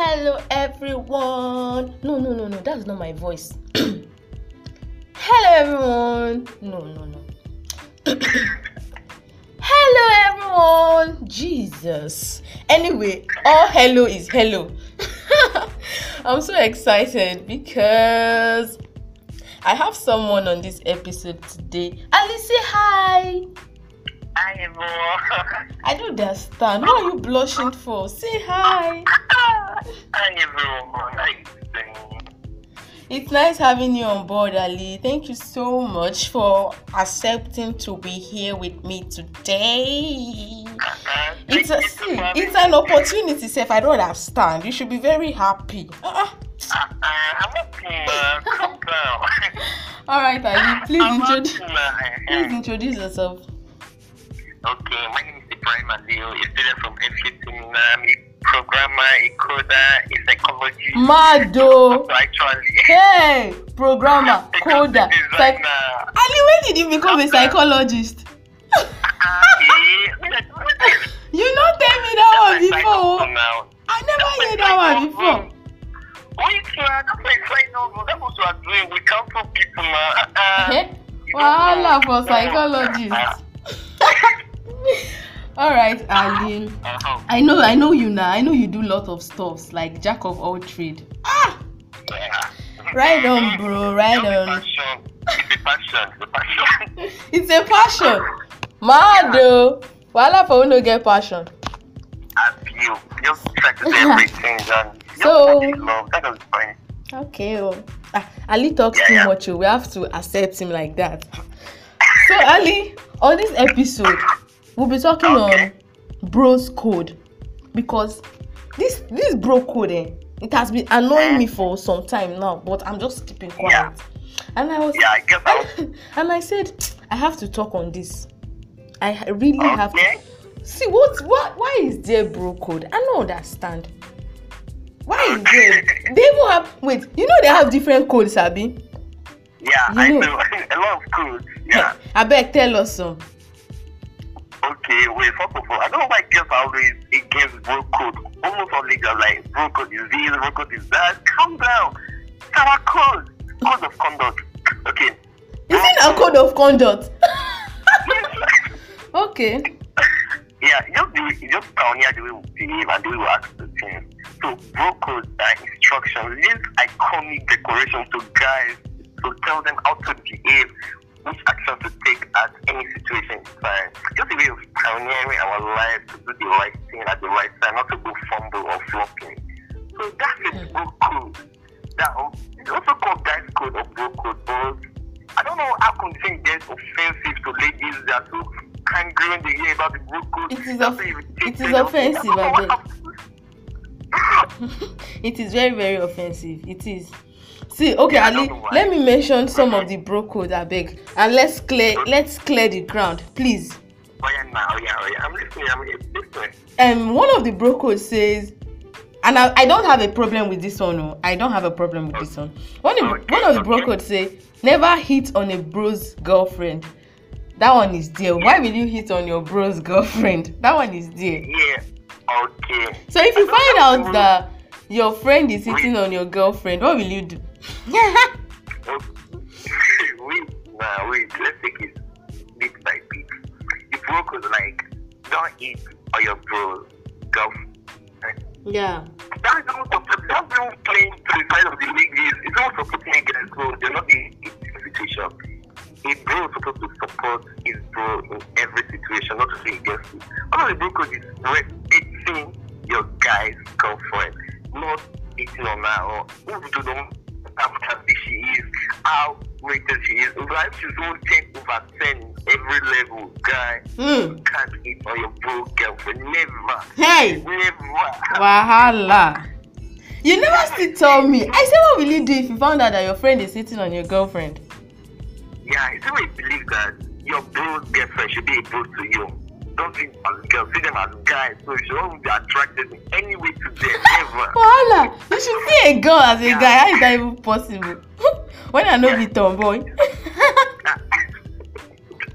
hello everyone. No, no, no, no, that's not my voice. hello everyone. No, no, no. hello everyone. Jesus. Anyway, all hello is hello. I'm so excited because I have someone on this episode today. Ali, say hi. I don't understand. What are you blushing for? Say hi. Hi everyone. How you doing? It's nice having you on board, Ali. Thank you so much for accepting to be here with me today. Uh, It's a see, it's an opportunity, Seth. I don't understand. You should be very happy. Uh-uh. Uh, uh, okay, man. All right, Ali. Please introduce. Please introduce yourself. Okay, my name is Ibrahim Adil, a student from I'm a programmer, a coder, a psychologist. Mado. So actually, Hey, programmer, coder. Psych- designer. Ali, when did you become a psychologist? Uh, yeah. You not tell me that one before. I never heard that one before. Wait, sir, that's my side novel. That's what we are doing. We counsel people. Uh, Eh? Wahala for psychologists. All right, Ali. uh-huh. I know, I know you now. I know you do lot of stuffs like jack of all trade. Ah, Yeah. right on, bro. Right It's a on. passion. It's a passion. It's a passion. It's a passion. Mado. Wahala for who no get passion. As you just try to do everything and just So- want to love. Fine. Okay. Oh. Ah, Ali talks Yeah, too yeah. much. oh. We have to accept him like that. So Ali, on this episode, we'll be talking Okay. on bros code because this this bro code eh, it has been annoying me for some time now, but I'm just keeping quiet. Yeah. And I was Yeah, I guess I'll. and I said I have to talk on this. I really have to see what what why is there bro code? I don't understand. Why is there? They even have wait, you know they have different codes, Abi. Yeah, You I know. do. A lot of codes. Yeah. I beg tell us some. Okay, wait, first of all, I don't know why girls are always against bro code. Almost all niggas are like, bro code is this, bro code is that. Calm down. It's our code. Code of conduct. Okay. Is it a code of conduct? okay. Yeah, just the just pioneer the way we behave and the way we ask the things. So, bro code are instructions. These iconic decorations to guys to tell them how to behave, which action to take at any situation in time. Just a way of pioneering our lives to do the right thing at the right time, not to go fumble or flopping. So that's a hmm. bro code. That it's also called guys code or bro code, but I don't know how thing gets offensive to ladies that are so angry when they hear about the bro code. It is off- it is offensive, I don't know I what happened. it is very very offensive. It is. See, okay, Yeah, Ali, don't know why. let me mention some of the bro code, I beg. And let's clear let's clear the ground, please. Oh yeah, now, oh yeah, oh yeah. I'm listening. I'm listening. um one of the bro code says and I, I don't have a problem with this one no. i don't have a problem with this one one of, Okay, one of the bro okay. code say never hit on a bro's girlfriend that one is there why will you hit on your bro's girlfriend that one is there Yeah. Okay. so if you find out that your friend is hitting on your girlfriend what will you do wait, nah, wait. Let's take it bit by bit. The bro was like, don't eat on your bro girlfriend. yeah That's not supposed that's not playing to the side of the ladies. It's not supporting a guy's bro. They're not in this situation. A bro is supposed to support his bro in every situation, not to say against it. One of the bro codes is respecting your guy's girlfriend, not eating on her or who do not how rated she is. Like she's only 10 over 10 in every level, guy. Hmm. You can't eat on your bro girlfriend. Never. hey Never. wahala you never still tell me i say what will you do if you found out that your friend is hitting on your girlfriend Yeah, it's always believe that your bro's girlfriend should be a bro to you. Don't see them as girls, see them as guys. So you should always be attracted in any way to them, ever. wahala you should see a girl as a Yeah. guy how is that even possible when i no be tomboy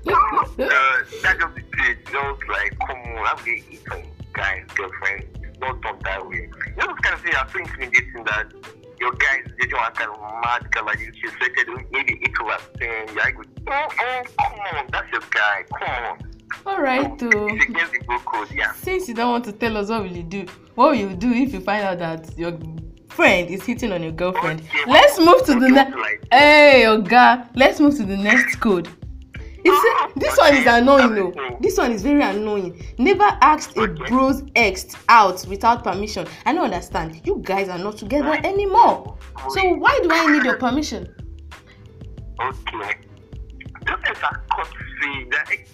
uh, that's just the thing. Just like, come on, I'm getting eaten, guys, girlfriend. not done that way. You know, this kind of thing, you're so intimidating that your guy is dating one kind of mad girl like you. Maybe 8 over 10. You're like, oh, oh, come on, that's your guy. Come on. All right, So, though. It's the code, yeah. Since you don't want to tell us what will you do, what will you do if you find out that your friend is hitting on your girlfriend? Okay, Let's move to the next. like- Hey, Oga, let's move to the next code. It's this one is annoying though. This one is very annoying. Never asked a bro's ex out without permission. I don't understand. You guys are not together anymore. So why do I need your permission? Okay. Just as a courtesy, the ethics,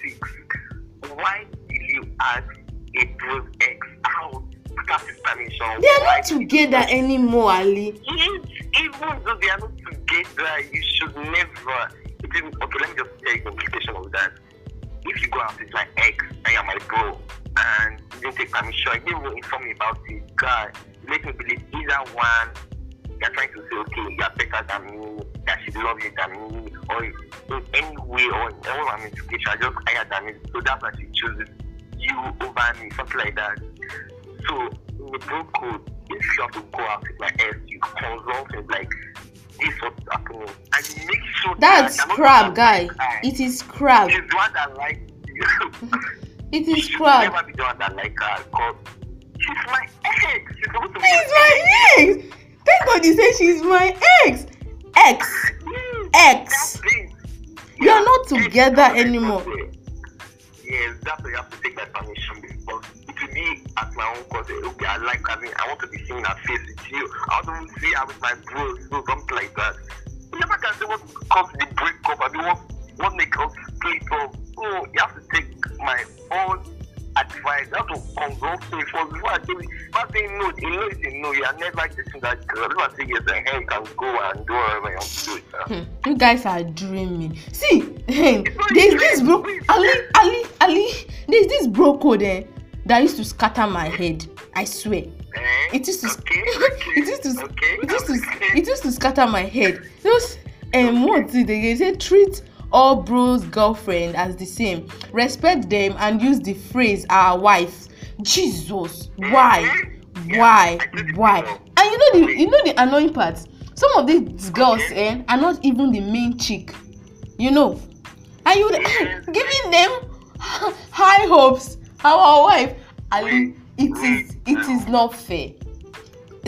why did you ask a bro's ex out without his permission? They are not together anymore, Ali. Yes, even though they are not together, you should never. It is, okay, let me just tell you the implication of that. If you go out with my ex and you're my bro, and you didn't take permission, you didn't inform me about it, God, you make me believe either one, you're trying to say, okay, you're better than me, that she loves you than me, or in any way, or in any ramification, I just higher than. So that's why she chooses you over me, something like that. So in the bro code, if you have to go out with my ex, you consult like this what's happening. And you make sure That's that crap, guy. guy. It is crap. She's the one that likes you. It is crap. never be the one that like her because she's my ex. She's supposed to be She's my ex. Thank God you say she's my ex. Ex. Ex. You are not together anymore. Yes, that's why you have to take my permission because will be at my own cause. Okay, I like having, I want to be seeing her face with you. I want to see her with my bros, so something like that. You never can say what caused the breakup. I mean, what, You are never that girl. If I say yes, then hey, can go and do whatever you want to do. with. Hmm, You guys are dreaming. See, there's this bro Ali Ali Ali. There's this bro code eh, that used to scatter my head. I swear. Eh? It used to Okay, it used to okay, it used to okay. it used to scatter my head. Those um what did they say? Treat all bros girlfriend as the same. Respect them and use the phrase our wife. Jesus, why? Why? Why? And you know the you know the annoying part. Some of these girls eh, are not even the main chick. You know. Are you giving them high hopes. Our wife. Ali, it is it is not fair.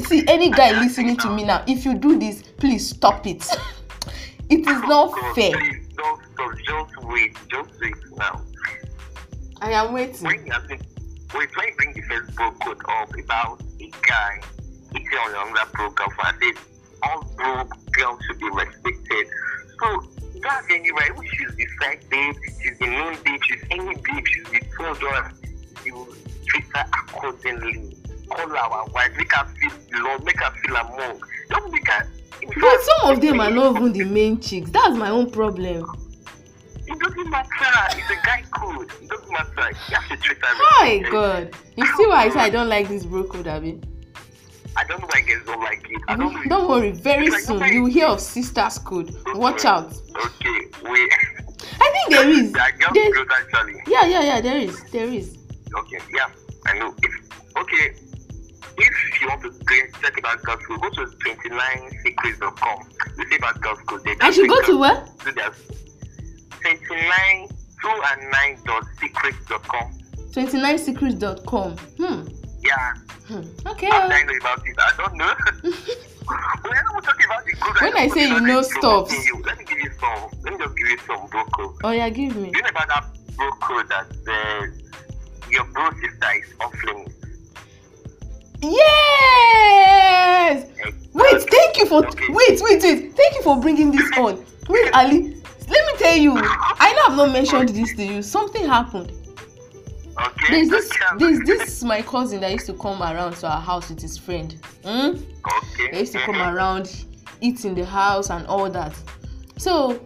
See, any guy listening to me now, if you do this, please stop it. it is not fair. Please don't stop. Just wait. Just wait now. I am waiting. When you bring the bro code up about a guy eating on another bro girlfriend, I said all bro girls should be respected. So that's anyway. If she's the side babe, she's the main babe, she's any babe, she's the door. You treat her accordingly. Call our wife, make her feel loved, make her feel among. Don't make her. But some of them are not even the main chicks. That's my own problem. Doesn't matter. It's a guy code. It doesn't matter. You have to treat her. My. God. You see why I say I don't like this bro code, Abi? I don't know why guys don't like it. I don't. Don't worry, very like, soon you will hear of sisters code. Watch out. Okay, wait. I think there is. There are girls There- code actually. Yeah, yeah, yeah, there is. There is. Okay, yeah, I know. If okay, if you want to check about girls code, go to 29secrets.com. You see about girls code. They I should go to where? Do that. 29 two and nine dot secrets.com. 29secrets.com. Hmm. Yeah. hmm. Okay. How did I know about it? I don't know. We're not talking about the code. When I say you know about the code. stuffs. You. Let me give you some. Let me just give you some bro code. Oh yeah, give me. Do you know about that bro code that says your bro sister is off limits? Yes. Wait, thank you for Okay. wait, wait, wait. Thank you for bringing this on. Wait, Ali. Tell you. I know I've not mentioned this to you. Something happened. Okay. There's this there's this my cousin that used to come around to our house with his friend. Hmm? Okay. They used to come Mhm. around, eat in the house and all that. So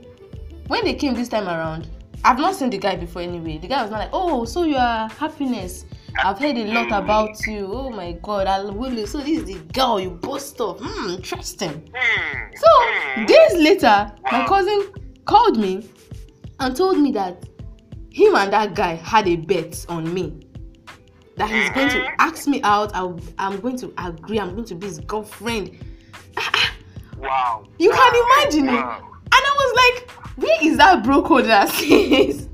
when they came this time around, I've not seen the guy before anyway. The guy was not like, oh, so you are happiness. I've heard a lot about you. Oh my god, I will. So this is the girl you boast of. Hmm, interesting. Hmm. So Hmm. days later, my cousin called me and told me that him and that guy had a bet on me. that he's going to uh-huh. ask me out. I'll, I'm going to agree. I'm going to be his girlfriend. Wow. You wow. can imagine it. And I was like, where is that bro code that says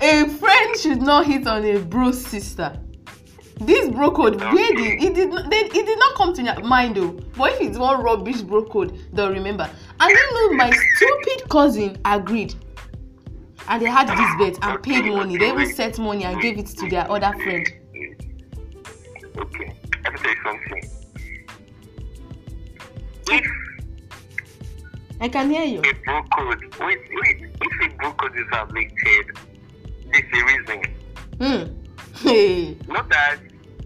a friend should not hit on a bro sister? This bro code, where did it did not it did not come to your mind though. But if it's one rubbish bro code, they'll remember. And you know my stupid cousin agreed. And they had this bet and paid money. They even set money and gave it to their other friend. Okay, let me tell you something. If I can hear you. a bro code, wait, wait, if a bro code is outdated, there's a reason. Hmm. Hey. Not that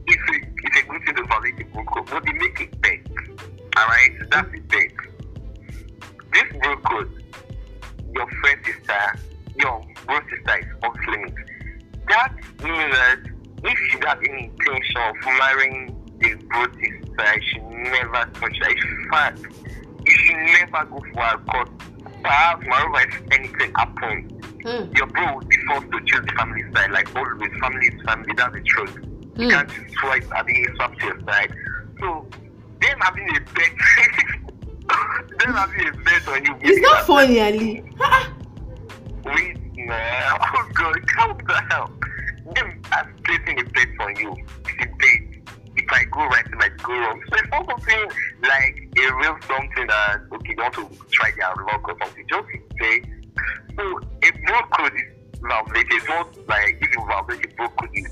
if a, if a good thing to violate bro code, but they make it bet. Alright, that's the bet. This code, your friend sister, your bro sister is off limits. That means that if she has any intention of marrying the bro sister, she never touch her. In fact, you should never go for her because perhaps moreover if anything happens, Hmm. your bro will be forced to choose the family side. Like always, family is family, that's the truth. You Hmm. can't swipe at the swap to your side. So them having a bet them having a bet on you. It's not funny, Ali. Wait, man. Oh god, calm down. Them are placing a bet on you. A. If I go right, it might go wrong. So it's not something like a real something that okay, you want to try their luck or something. Just say so a bro code is violated. It's not like if you violate a bro code, you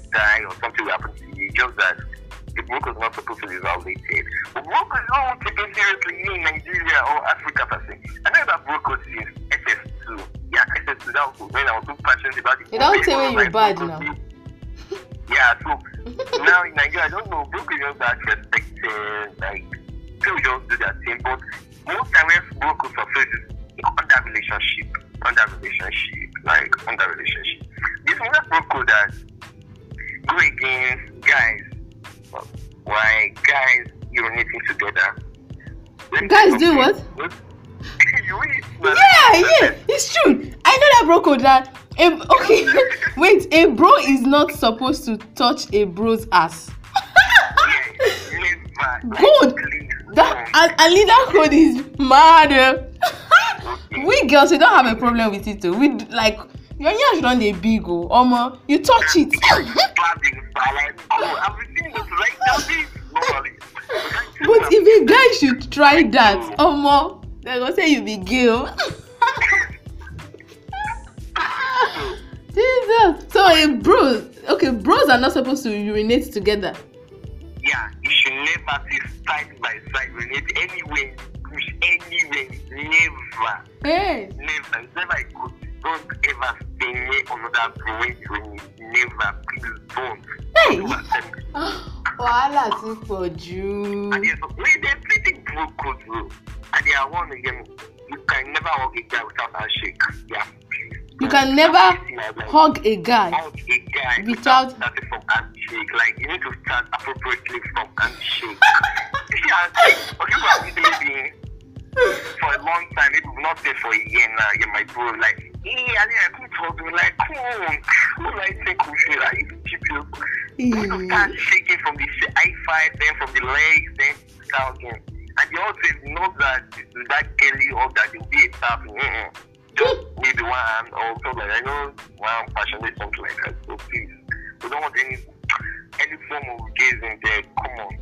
You say you're bad now. Yeah, so now in Nigeria, I don't know, bro code just that respecting, like, people just do their thing. But most time when bro code success is under relationship, under relationship, like under relationship. This one bro code that go against guys. Why guys urinating together? Let Guys do you what? You yeah, yeah, it's true. I know that bro code that. A, okay, wait. A bro is not supposed to touch a bro's ass. Good. That and, and leader code is mad. Eh? We girls, we don't have a problem with it. Too. We like your yash don dey big oh, omo. You touch it. Oh, I've been seeing this right now. This normally. but if a guy should try that, omo, they go say you be gay. Oh. Jesus. So a bro, okay, bros are not supposed to urinate together. Yeah, you should never be side by side relate anywhere, push anywhere, never, Hey. never, it's never good. Don't ever stay near another bro when you. Never, please don't. Hey. It. Wàhálà ti pọ̀ jù. And there's wait, there's pretty bro code rule. And there are one again, you can never hug a guy without a shake. Yeah. You can never hug a guy. Without- starting from handshake. Like you need to start appropriately from handshake. like, okay, well, maybe for a long time, maybe we've not been for a year now. You're my bro, like, hey, I didn't come talk to me, like, come on, who like think we feel like you you? Need to start shaking from the high five, then from the legs, then down again. And other thing, know that that girly or that will be a tap. Mm-mm. Just maybe one hand or something like I know one passionate something like that. So please, we don't want any any form of gazing there. Come on.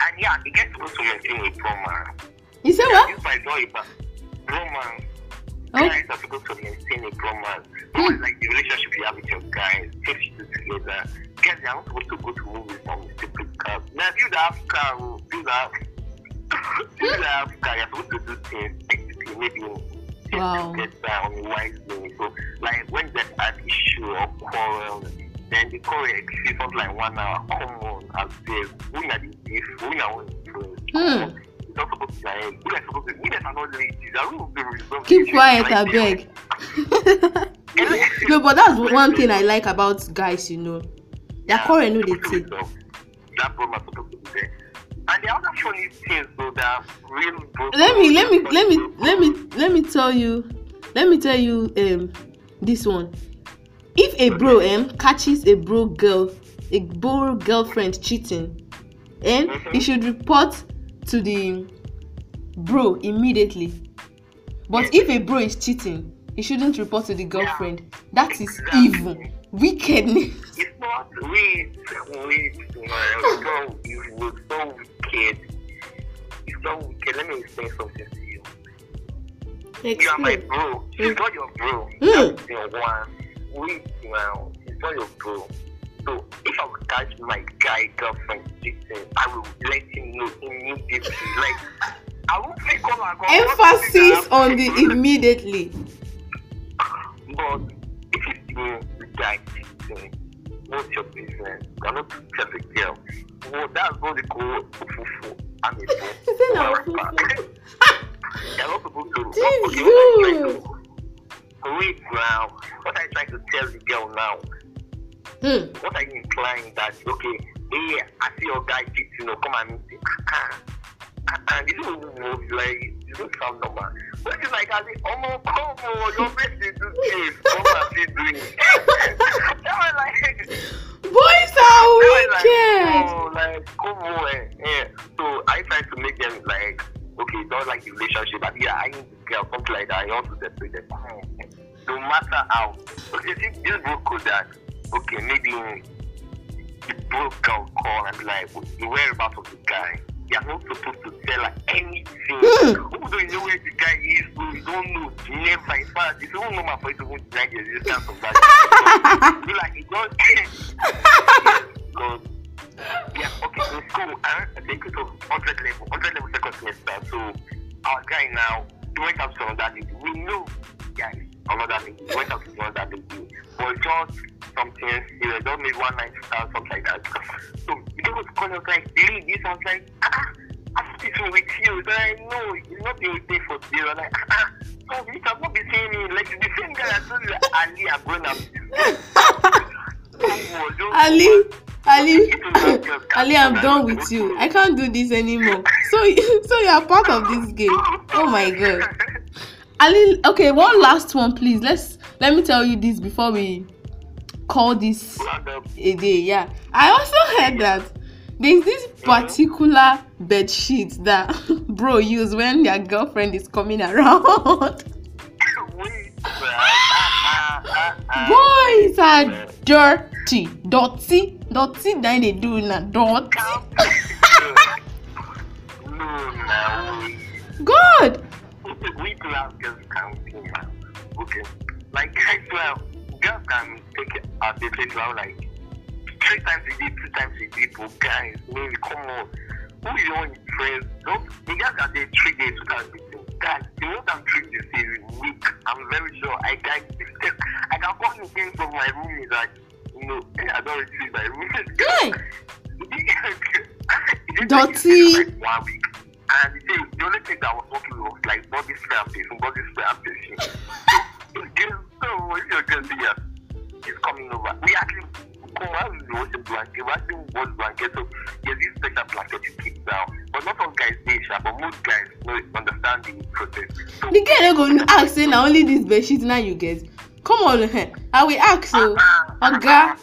And yeah, it gets supposed to maintain a bromance. You say Yeah, what? This might not about bromance. Oh. Guys are supposed to maintain a bromance. Bromance is like the relationship you have with your guys. Things you together. Guys, you're not supposed to go to movies on stupid cars. Now, if you have car, oh, if you have, if you have car, you're supposed to do things maybe Wow. together on a wise way. So, like when there's an issue or quarrel, then the quarrel exceeds something like one hour. Come on, as there, we are the beef, we are one influence. Hmm. It's not supposed to be like, we are supposed to, we are not ladies. I will be resolved. Keep quiet, abeg. no, but that's one thing I like about guys, you know. Their quarrel no dey take. That problem is supposed to be there. And the other funny things though that real bro. Let me, let me, let me, let me, let me tell you, let me tell you um this one. If a bro um catches a bro girl a bro girlfriend cheating, and he Mhm. should report to the bro immediately. But if a bro is cheating, he shouldn't report to the girlfriend. That is Exactly. evil, wickedness. It's not wait, wait, man. It's so evil, it's so wicked. It's so wicked. Let me explain something to you. You are my bro. She's not your bro. Mm. That's your one. We, now. She's not your bro. So if I would catch my guy girlfriend cheating, I will let him know immediately. Like I won't say call her. call her, what is Emphasis on the immediately. But if it's you, the guy cheating, what's your business? You're not just a girl. Well, that's what they call fufu. I'm a fool. Is it not fufu? You're not supposed to. Okay, what you trying Jesus. to- Wait now. What you trying to tell the girl now? Hmm. What are you implying that okay, hey, I see your guy cheating, no, come and meet me. Ah, this is move like you don't sound normal. But it's like I say, oh no, come on, your best is do this, come and see doing it. Was like Are was like, wicked. oh, like come on, yeah. So I try to make them like okay, don't like the relationship, but yeah, I need the girl, something like that. I want to separate them. No matter how, okay, see, this book could that okay, maybe the broke girl call and be like, the whereabouts of the guy. You're not supposed to tell her anything. Hmm. Who don't know where the guy is? Who you don't know? Never. In fact, it's even normal for you to even deny the existence of that. you like, it don't. 100 level, 100 level second semester. So, our guy now, he went up to another lady. We know, guys, another lady. He went up to another lady. But just something serious, maybe one night stand, something like that. So, guy was calling us like, hey, this, I was like, ah, I'm speaking with you. So I know, you're not being paid for. I'm like, ah, so you cannot be saying it. Like, the same guy that told you Ali, I'm going up Ali, Ali, Ali, I'm done with you. I can't do this anymore. So, so you are part of this game. Oh my god. Ali, okay, one last one, please. Let's let me tell you this before we call this a day. Yeah, I also heard that there's this particular bed sheet that bro use when their girlfriend is coming around. Boys are dirty, dirty, dirty. Then they do na dirty. No, no, wait. God. we class girls counting now. Okay. Like guys well, girls can take a date well like three times a day, two times a day, but guys, maybe come on. Who you want your friends? Don't the guys can say three days without meeting. Guys, the more than three days is week. I'm very sure I can I can call you things from my room is like you know, eh, I don't receive my room. Hey. Dirty. Like one week. And the, thing, the only thing that was working was like body spray and perfume, body spray and perfume. so if you're going to see us, it's coming over. We actually come out with the washing blanket. We actually wash blanket. So there's this special blanket you keep down. But not all guys they sharp, but most guys know understand the process. So The girl going to ask say only this bed sheet now you get. Come on, eh, I will ask o. Oga,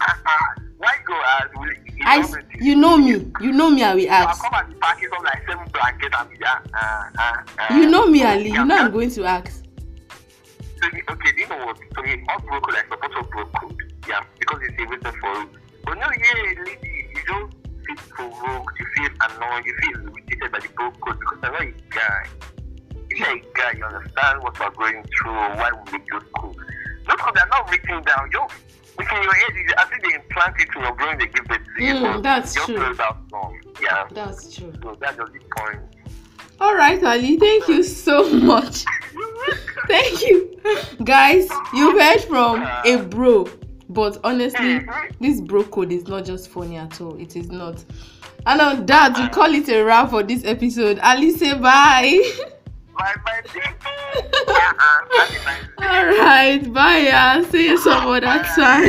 why go as we I you know me, you know me, I will I'll ask. come and pack it up like seven blankets and yeah, uh, uh, uh. You know me, Ali. You know I'm going to ask. So, okay, do you know what? So, me, all broke I support all bro code. Yeah, because it's a reason for it. But no, yeah, lady, you don't feel provoked, you feel annoyed, you feel irritated by the bro code because I'm not a guy. If you're a guy, you understand what we're going through, why we make those codes. Those codes are not written down. You within your head, as if they implant it in your brain, they give it to you. Mm, that's you true. Just out some. Yeah, That's true. so that's just the point. All right, Ali. Thank you so much. Thank you, guys. You've heard from a uh, bro, but honestly, hmm. this bro code is not just funny at all. It is not. And on that, we call it a wrap for this episode. Ali, say bye. Bye bye, uh-uh, All right, bye. Yeah, see you some other time.